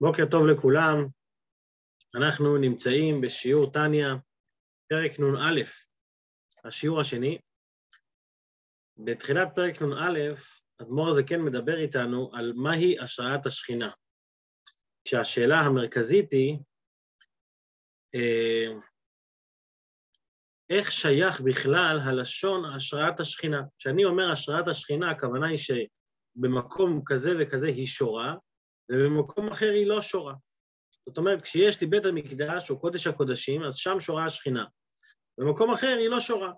בוקר טוב לכולם, אנחנו נמצאים בשיעור טניה, פרק נ"א, השיעור השני. בתחילת פרק נ"א, אדמו"ר הזה כן מדבר איתנו על מהי השראת השכינה. כשהשאלה המרכזית היא, אה, איך שייך בכלל הלשון השראת השכינה? כשאני אומר השראת השכינה, הכוונה היא שבמקום כזה וכזה היא שורה, ובמקום אחר היא לא שורה. זאת אומרת, כשיש לי בית המקדש או קודש הקודשים, אז שם שורה השכינה. במקום אחר היא לא שורה.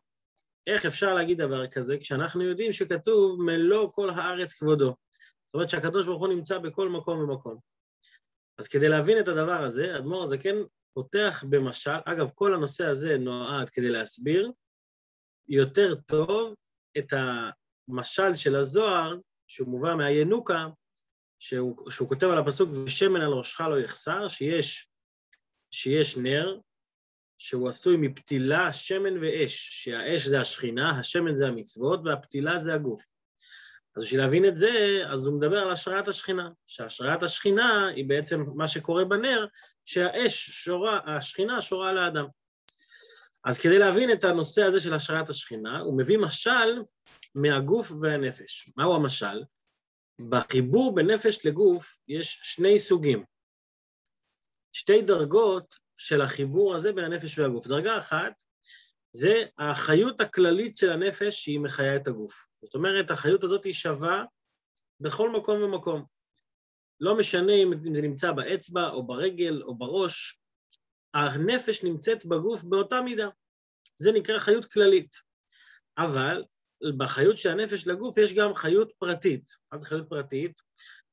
איך אפשר להגיד דבר כזה כשאנחנו יודעים שכתוב מלוא כל הארץ כבודו? זאת אומרת שהקדוש ברוך הוא נמצא בכל מקום ומקום. אז כדי להבין את הדבר הזה, אדמו"ר הזה כן פותח במשל, אגב, כל הנושא הזה נועד כדי להסביר יותר טוב את המשל של הזוהר, שהוא מובא מהינוקה, שהוא, שהוא כותב על הפסוק, ושמן על ראשך לא יחסר, שיש, שיש נר, שהוא עשוי מפתילה, שמן ואש, שהאש זה השכינה, השמן זה המצוות, והפתילה זה הגוף. אז בשביל להבין את זה, אז הוא מדבר על השראת השכינה, שהשראת השכינה היא בעצם מה שקורה בנר, שהאש שורה, השכינה שורה על האדם. אז כדי להבין את הנושא הזה של השראת השכינה, הוא מביא משל מהגוף והנפש. מהו המשל? בחיבור בין נפש לגוף יש שני סוגים, שתי דרגות של החיבור הזה בין הנפש והגוף. דרגה אחת זה החיות הכללית של הנפש שהיא מחיה את הגוף. זאת אומרת, החיות הזאת היא שווה בכל מקום ומקום. לא משנה אם זה נמצא באצבע או ברגל או בראש, הנפש נמצאת בגוף באותה מידה. זה נקרא חיות כללית. אבל בחיות של הנפש לגוף יש גם חיות פרטית. מה זה חיות פרטית?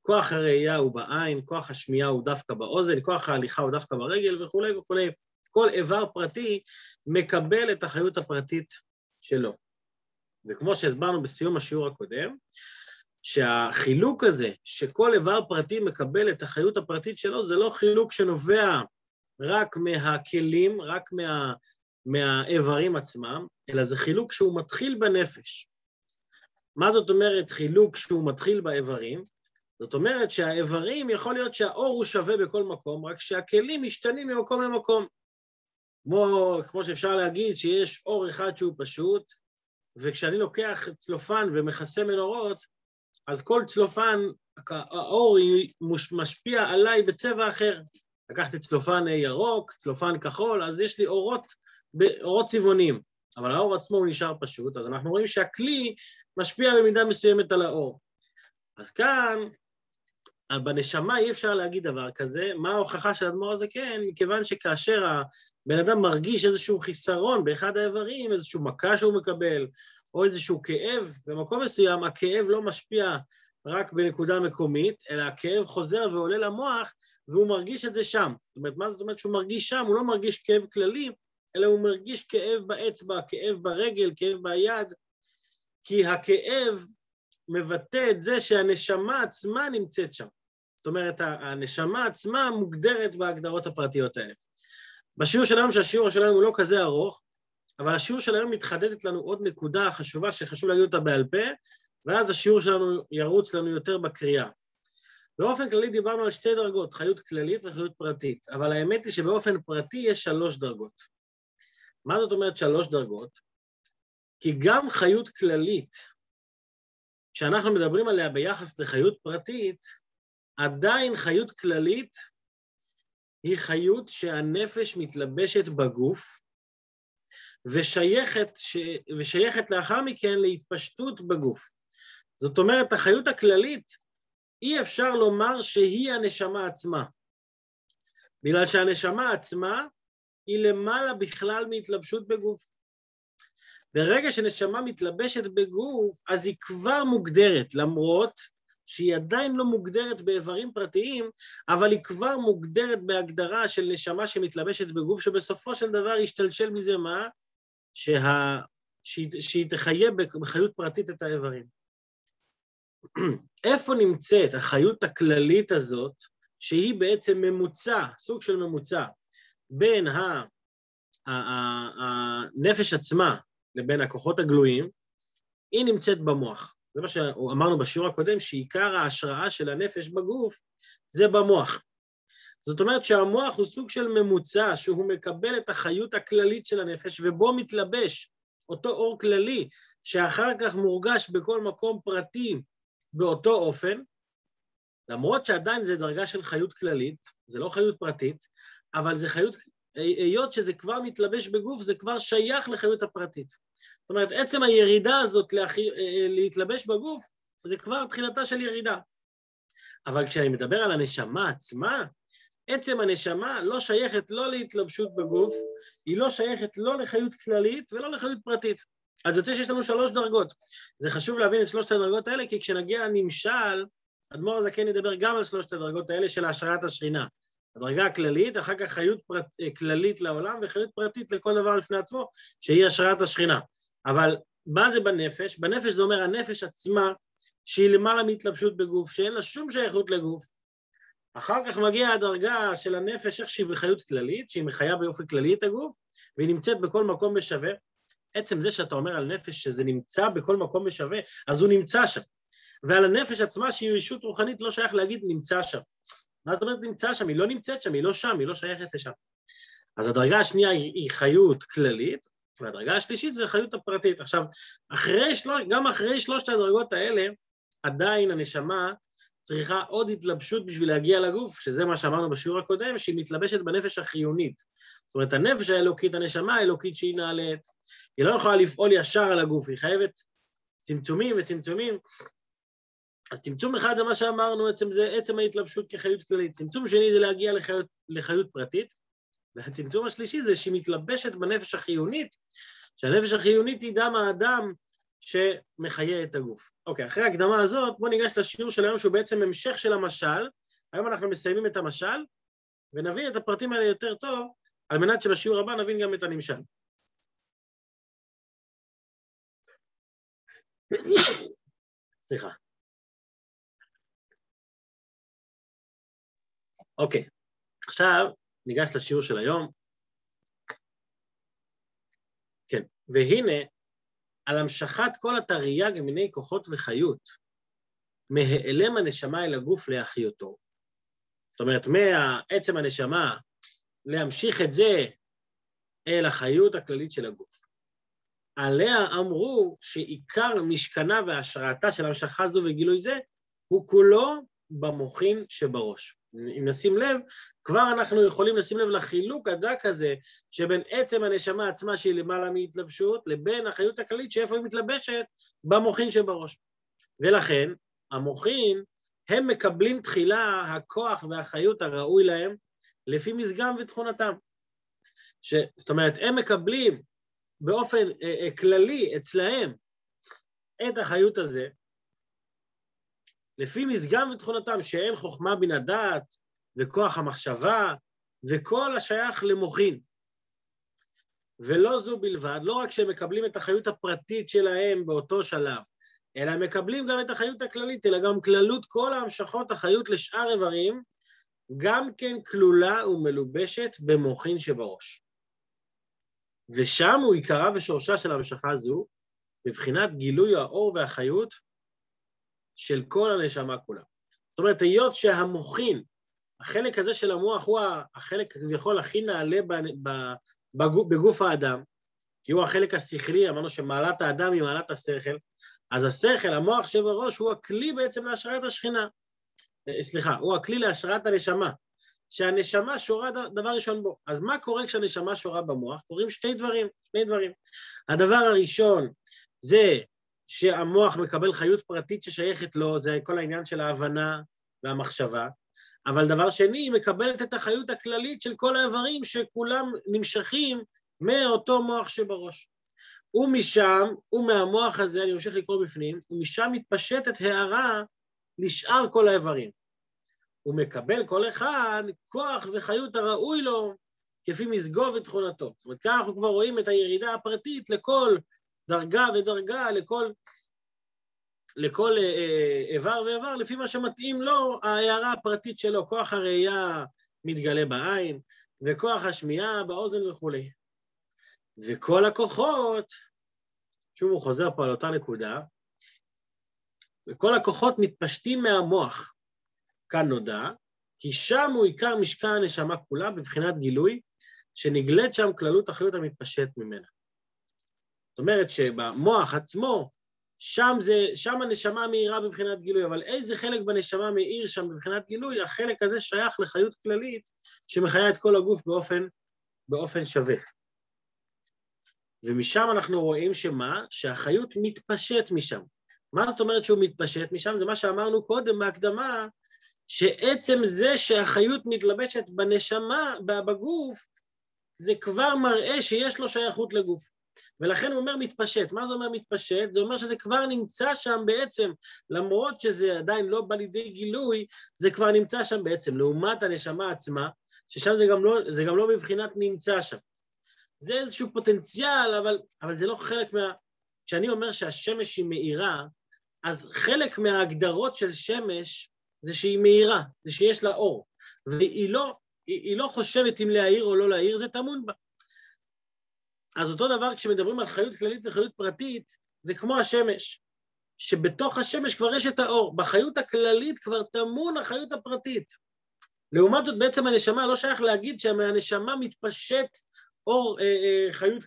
כוח הראייה הוא בעין, כוח השמיעה הוא דווקא באוזן, כוח ההליכה הוא דווקא ברגל וכולי וכולי. כל איבר פרטי מקבל את החיות הפרטית שלו. וכמו שהסברנו בסיום השיעור הקודם, שהחילוק הזה, שכל איבר פרטי מקבל את החיות הפרטית שלו, זה לא חילוק שנובע רק מהכלים, רק מה, מהאיברים עצמם, אלא זה חילוק שהוא מתחיל בנפש. מה זאת אומרת חילוק שהוא מתחיל באיברים? זאת אומרת שהאיברים, יכול להיות שהאור הוא שווה בכל מקום, רק שהכלים משתנים ממקום למקום. כמו, כמו שאפשר להגיד שיש אור אחד שהוא פשוט, וכשאני לוקח צלופן ומכסה מנורות, אז כל צלופן, האור משפיע עליי בצבע אחר. לקחתי צלופן ירוק, צלופן כחול, אז יש לי אורות באורות צבעונים, אבל האור עצמו הוא נשאר פשוט, אז אנחנו רואים שהכלי משפיע במידה מסוימת על האור. אז כאן, בנשמה אי אפשר להגיד דבר כזה, מה ההוכחה של האדמו"ר הזה? כן, מכיוון שכאשר הבן אדם מרגיש איזשהו חיסרון באחד האיברים, איזשהו מכה שהוא מקבל, או איזשהו כאב, במקום מסוים הכאב לא משפיע רק בנקודה מקומית, אלא הכאב חוזר ועולה למוח, והוא מרגיש את זה שם. זאת אומרת, מה זאת אומרת שהוא מרגיש שם? הוא לא מרגיש כאב כללי, אלא הוא מרגיש כאב באצבע, כאב ברגל, כאב ביד, כי הכאב מבטא את זה שהנשמה עצמה נמצאת שם. זאת אומרת, הנשמה עצמה מוגדרת בהגדרות הפרטיות האלה. בשיעור של היום, שהשיעור שלנו הוא לא כזה ארוך, אבל השיעור של היום מתחדדת לנו עוד נקודה חשובה שחשוב להגיד אותה בעל פה, ואז השיעור שלנו ירוץ לנו יותר בקריאה. באופן כללי דיברנו על שתי דרגות, חיות כללית וחיות פרטית, אבל האמת היא שבאופן פרטי יש שלוש דרגות. מה זאת אומרת שלוש דרגות? כי גם חיות כללית, כשאנחנו מדברים עליה ביחס לחיות פרטית, עדיין חיות כללית היא חיות שהנפש מתלבשת בגוף ושייכת, ש... ושייכת לאחר מכן להתפשטות בגוף. זאת אומרת, החיות הכללית, אי אפשר לומר שהיא הנשמה עצמה. בגלל שהנשמה עצמה היא למעלה בכלל מהתלבשות בגוף. ברגע שנשמה מתלבשת בגוף, אז היא כבר מוגדרת, למרות שהיא עדיין לא מוגדרת באיברים פרטיים, אבל היא כבר מוגדרת בהגדרה של נשמה שמתלבשת בגוף, שבסופו של דבר ישתלשל מזה מה? שה... שהיא, שהיא תחיה בחיות פרטית את האיברים. איפה נמצאת החיות הכללית הזאת, שהיא בעצם ממוצע, סוג של ממוצע, בין הנפש עצמה לבין הכוחות הגלויים, היא נמצאת במוח. זה מה שאמרנו בשיעור הקודם, שעיקר ההשראה של הנפש בגוף זה במוח. זאת אומרת שהמוח הוא סוג של ממוצע, שהוא מקבל את החיות הכללית של הנפש ובו מתלבש אותו אור כללי, שאחר כך מורגש בכל מקום פרטי באותו אופן, למרות שעדיין זה דרגה של חיות כללית, זה לא חיות פרטית, אבל זה חיות, היות שזה כבר מתלבש בגוף, זה כבר שייך לחיות הפרטית. זאת אומרת, עצם הירידה הזאת להחי, להתלבש בגוף, זה כבר תחילתה של ירידה. אבל כשאני מדבר על הנשמה עצמה, עצם הנשמה לא שייכת לא להתלבשות בגוף, היא לא שייכת לא לחיות כללית ולא לחיות פרטית. אז יוצא שיש לנו שלוש דרגות. זה חשוב להבין את שלושת הדרגות האלה, כי כשנגיע לנמשל, אדמו"ר הזקן ידבר גם על שלושת הדרגות האלה של השראת השכינה. הדרגה הכללית, אחר כך חיות פרט, כללית לעולם וחיות פרטית לכל דבר לפני עצמו, שהיא השראת השכינה. אבל מה זה בנפש? בנפש זה אומר הנפש עצמה, שהיא למעלה מהתלבשות בגוף, שאין לה שום שייכות לגוף. אחר כך מגיעה הדרגה של הנפש, איך שהיא בחיות כללית, שהיא מחיה באופן כללי את הגוף, והיא נמצאת בכל מקום בשווה. עצם זה שאתה אומר על נפש שזה נמצא בכל מקום בשווה, אז הוא נמצא שם. ועל הנפש עצמה, שהיא רשות רוחנית, לא שייך להגיד נמצא שם. מה זאת אומרת נמצא שם? היא לא נמצאת שם, היא לא שם, היא לא שייכת לשם. אז הדרגה השנייה היא, היא חיות כללית, והדרגה השלישית זה חיות הפרטית. עכשיו, אחרי של... גם אחרי שלושת הדרגות האלה, עדיין הנשמה צריכה עוד התלבשות בשביל להגיע לגוף, שזה מה שאמרנו בשיעור הקודם, שהיא מתלבשת בנפש החיונית. זאת אומרת, הנפש האלוקית, הנשמה האלוקית שהיא נעלית, היא לא יכולה לפעול ישר על הגוף, היא חייבת צמצומים וצמצומים. אז צמצום אחד זה מה שאמרנו, עצם זה עצם ההתלבשות כחיות כללית. צמצום שני זה להגיע לחיות, לחיות פרטית, והצמצום השלישי זה שהיא מתלבשת בנפש החיונית, שהנפש החיונית היא דם האדם שמחיה את הגוף. אוקיי, אחרי ההקדמה הזאת, בואו ניגש לשיעור של היום שהוא בעצם המשך של המשל. היום אנחנו מסיימים את המשל, ונבין את הפרטים האלה יותר טוב, על מנת שבשיעור הבא נבין גם את הנמשל. סליחה. אוקיי, עכשיו ניגש לשיעור של היום. כן, והנה, על המשכת כל התרי"ג מיני כוחות וחיות, מהיעלם הנשמה אל הגוף להחיותו. זאת אומרת, מעצם הנשמה להמשיך את זה אל החיות הכללית של הגוף. עליה אמרו שעיקר משכנה והשראתה של המשכה זו וגילוי זה הוא כולו במוחין שבראש. אם נשים לב, כבר אנחנו יכולים לשים לב לחילוק הדק הזה שבין עצם הנשמה עצמה שהיא למעלה מהתלבשות, לבין החיות הכללית שאיפה היא מתלבשת במוחין שבראש. ולכן, המוחין, הם מקבלים תחילה הכוח והחיות הראוי להם לפי מזגם ותכונתם. ש, זאת אומרת, הם מקבלים באופן אה, אה, כללי אצלהם את החיות הזה, לפי מזגם ותכונתם, שאין חוכמה בין הדעת וכוח המחשבה וכל השייך למוחין. ולא זו בלבד, לא רק שהם מקבלים את החיות הפרטית שלהם באותו שלב, אלא הם מקבלים גם את החיות הכללית, אלא גם כללות כל ההמשכות החיות לשאר איברים, גם כן כלולה ומלובשת במוחין שבראש. ושם הוא עיקרה ושורשה של המשכה זו, מבחינת גילוי האור והחיות של כל הנשמה כולה. זאת אומרת, היות שהמוחין, החלק הזה של המוח הוא החלק כביכול הכי נעלה בגוף האדם, כי הוא החלק השכלי, אמרנו שמעלת האדם היא מעלת השכל, אז השכל, המוח שבראש, הוא הכלי בעצם להשראת השכינה. אה, סליחה, הוא הכלי להשראת הנשמה, שהנשמה שורה דבר ראשון בו. אז מה קורה כשהנשמה שורה במוח? קורים שתי דברים, שני דברים. הדבר הראשון זה שהמוח מקבל חיות פרטית ששייכת לו, זה כל העניין של ההבנה והמחשבה, אבל דבר שני, היא מקבלת את החיות הכללית של כל האיברים שכולם נמשכים מאותו מוח שבראש. ומשם, ומהמוח הזה, אני ממשיך לקרוא בפנים, ומשם מתפשטת הערה לשאר כל האיברים. הוא מקבל כל אחד כוח וחיות הראוי לו כפי מזגו ותכונתו. זאת אומרת, כאן אנחנו כבר רואים את הירידה הפרטית לכל דרגה ודרגה, לכל, לכל אה, אה, איבר ואיבר, לפי מה שמתאים לו, ההערה הפרטית שלו, כוח הראייה מתגלה בעין, וכוח השמיעה באוזן וכולי. וכל הכוחות, שוב הוא חוזר פה על אותה נקודה, וכל הכוחות מתפשטים מהמוח. כאן נודע כי שם הוא עיקר משכן הנשמה כולה בבחינת גילוי, שנגלית שם כללות החיות המתפשט ממנה. זאת אומרת שבמוח עצמו, שם, זה, שם הנשמה מאירה בבחינת גילוי, אבל איזה חלק בנשמה מאיר שם בבחינת גילוי? החלק הזה שייך לחיות כללית שמחיה את כל הגוף באופן, באופן שווה. ומשם אנחנו רואים שמה? שהחיות מתפשט משם. מה זאת אומרת שהוא מתפשט משם? זה מה שאמרנו קודם בהקדמה, שעצם זה שהחיות מתלבשת בנשמה, בגוף, זה כבר מראה שיש לו שייכות לגוף. ולכן הוא אומר מתפשט. מה זה אומר מתפשט? זה אומר שזה כבר נמצא שם בעצם, למרות שזה עדיין לא בא לידי גילוי, זה כבר נמצא שם בעצם, לעומת הנשמה עצמה, ששם זה גם לא, זה גם לא בבחינת נמצא שם. זה איזשהו פוטנציאל, אבל, אבל זה לא חלק מה... כשאני אומר שהשמש היא מאירה, אז חלק מההגדרות של שמש זה שהיא מאירה, זה שיש לה אור, והיא לא, היא, היא לא חושבת אם להעיר או לא להעיר, זה טמון בה. אז אותו דבר כשמדברים על חיות כללית וחיות פרטית, זה כמו השמש, שבתוך השמש כבר יש את האור, בחיות הכללית כבר טמון החיות הפרטית. לעומת זאת בעצם הנשמה, לא שייך להגיד שמהנשמה מתפשט אור אה, אה, חיות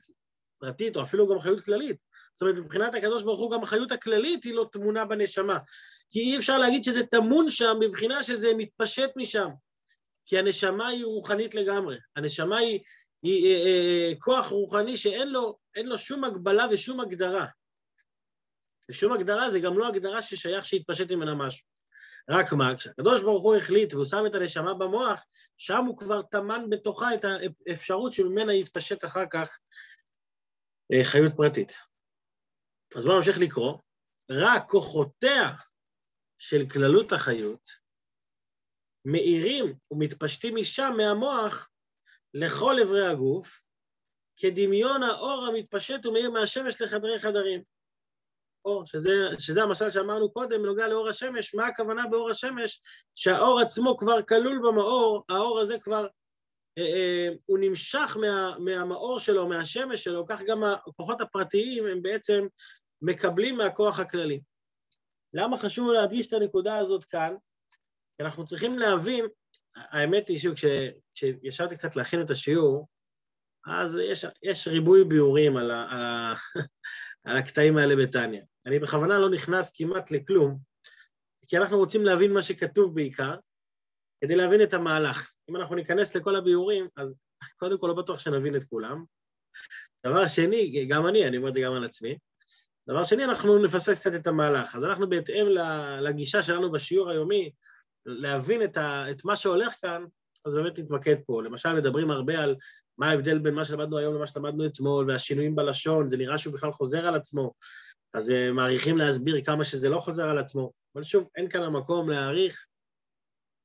פרטית, או אפילו גם חיות כללית. זאת אומרת, מבחינת הקדוש ברוך הוא, גם החיות הכללית היא לא טמונה בנשמה. כי אי אפשר להגיד שזה טמון שם, מבחינה שזה מתפשט משם. כי הנשמה היא רוחנית לגמרי. הנשמה היא, כוח רוחני שאין לו, לו שום הגבלה ושום הגדרה. ושום הגדרה זה גם לא הגדרה ששייך שיתפשט ממנה משהו. רק מה, כשהקדוש ברוך הוא החליט והוא שם את הנשמה במוח, שם הוא כבר טמן בתוכה את האפשרות שממנה יתפשט אחר כך אה, חיות פרטית. אז בואו נמשיך לקרוא. רק כוחותיה של כללות החיות מאירים ומתפשטים משם, מהמוח, לכל אברי הגוף, כדמיון האור המתפשט ומאיר מהשמש לחדרי חדרים. אור, שזה, שזה המשל שאמרנו קודם בנוגע לאור השמש, מה הכוונה באור השמש? שהאור עצמו כבר כלול במאור, האור הזה כבר, אה, אה, הוא נמשך מה, מהמאור שלו, מהשמש שלו, כך גם הכוחות הפרטיים הם בעצם מקבלים מהכוח הכללי. למה חשוב להדגיש את הנקודה הזאת כאן? כי אנחנו צריכים להבין, האמת היא שכשישבתי קצת להכין את השיעור, אז יש, יש ריבוי ביאורים על, על, על הקטעים האלה בתניא. אני בכוונה לא נכנס כמעט לכלום, כי אנחנו רוצים להבין מה שכתוב בעיקר, כדי להבין את המהלך. אם אנחנו ניכנס לכל הביאורים, אז קודם כל לא בטוח שנבין את כולם. דבר שני, גם אני, אני אומר את זה גם על עצמי, דבר שני, אנחנו נפספס קצת את המהלך. אז אנחנו בהתאם לגישה שלנו בשיעור היומי, להבין את, ה, את מה שהולך כאן, אז באמת נתמקד פה. למשל, מדברים הרבה על מה ההבדל בין מה שלמדנו היום למה שלמדנו אתמול, והשינויים בלשון, זה נראה שהוא בכלל חוזר על עצמו, אז מעריכים להסביר כמה שזה לא חוזר על עצמו. אבל שוב, אין כאן המקום להעריך,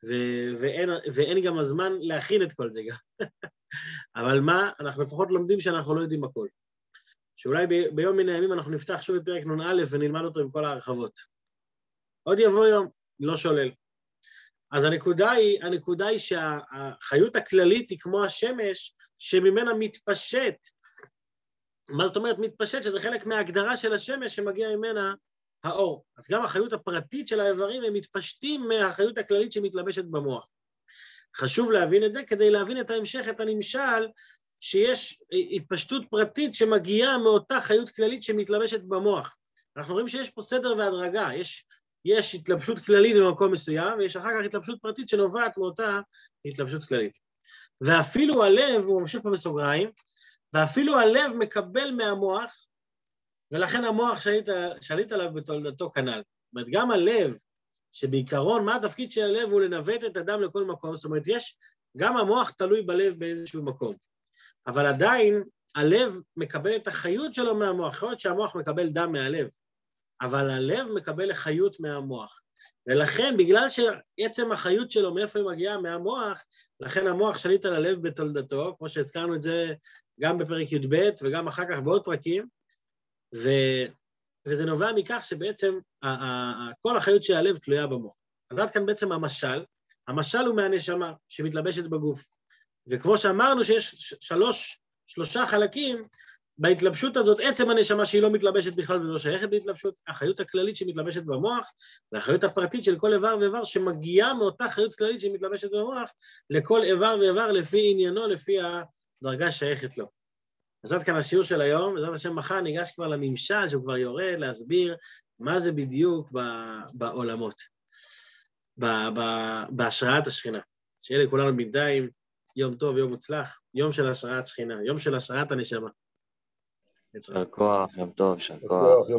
ו- ואין, ואין גם הזמן להכין את כל זה גם. אבל מה, אנחנו לפחות לומדים שאנחנו לא יודעים הכל. שאולי ב- ביום מן הימים אנחנו נפתח שוב את פרק נ"א ונלמד אותו עם כל ההרחבות. עוד יבוא יום, לא שולל. אז הנקודה היא, הנקודה היא שהחיות הכללית היא כמו השמש, שממנה מתפשט. מה זאת אומרת מתפשט? שזה חלק מההגדרה של השמש שמגיע ממנה האור. אז גם החיות הפרטית של האיברים הם מתפשטים מהחיות הכללית שמתלבשת במוח. חשוב להבין את זה כדי להבין את ההמשך, את הנמשל, שיש התפשטות פרטית שמגיעה מאותה חיות כללית שמתלבשת במוח. אנחנו רואים שיש פה סדר והדרגה, יש יש התלבשות כללית במקום מסוים, ויש אחר כך התלבשות פרטית שנובעת מאותה התלבשות כללית. ואפילו הלב, הוא ממשיך פה בסוגריים, ואפילו הלב מקבל מהמוח, ולכן המוח שליט, שליט עליו בתולדתו כנ"ל. זאת אומרת, גם הלב, שבעיקרון, מה התפקיד של הלב הוא לנווט את הדם לכל מקום, זאת אומרת, יש, גם המוח תלוי בלב באיזשהו מקום. אבל עדיין, הלב מקבל את החיות שלו מהמוח, יכול להיות שהמוח מקבל דם מהלב, אבל הלב מקבל לחיות מהמוח. ולכן, בגלל שעצם החיות שלו, מאיפה היא מגיעה? מהמוח, לכן המוח שליט על הלב בתולדתו, כמו שהזכרנו את זה גם בפרק י"ב וגם אחר כך בעוד פרקים, ו... וזה נובע מכך שבעצם כל החיות של הלב תלויה במוח. אז עד כאן בעצם המשל, המשל הוא מהנשמה שמתלבשת בגוף. וכמו שאמרנו שיש שלוש, שלושה חלקים, בהתלבשות הזאת, עצם הנשמה שהיא לא מתלבשת בכלל ולא שייכת בהתלבשות, האחריות הכללית שמתלבשת במוח, והאחריות הפרטית של כל איבר ואיבר שמגיעה מאותה אחריות כללית שמתלבשת במוח לכל איבר ואיבר לפי עניינו, לפי הדרגה שייכת לו. אז עד כאן השיעור של היום, בעזרת השם מחר ניגש כבר לממשל שהוא כבר יורד להסביר מה זה בדיוק בעולמות, בהשראת השכינה. שיהיה לכולנו בינתיים יום טוב, יום מוצלח, יום של השראת שכינה, יום של השראת הנשמה. יישר כוח, יום טוב, יישר כוח.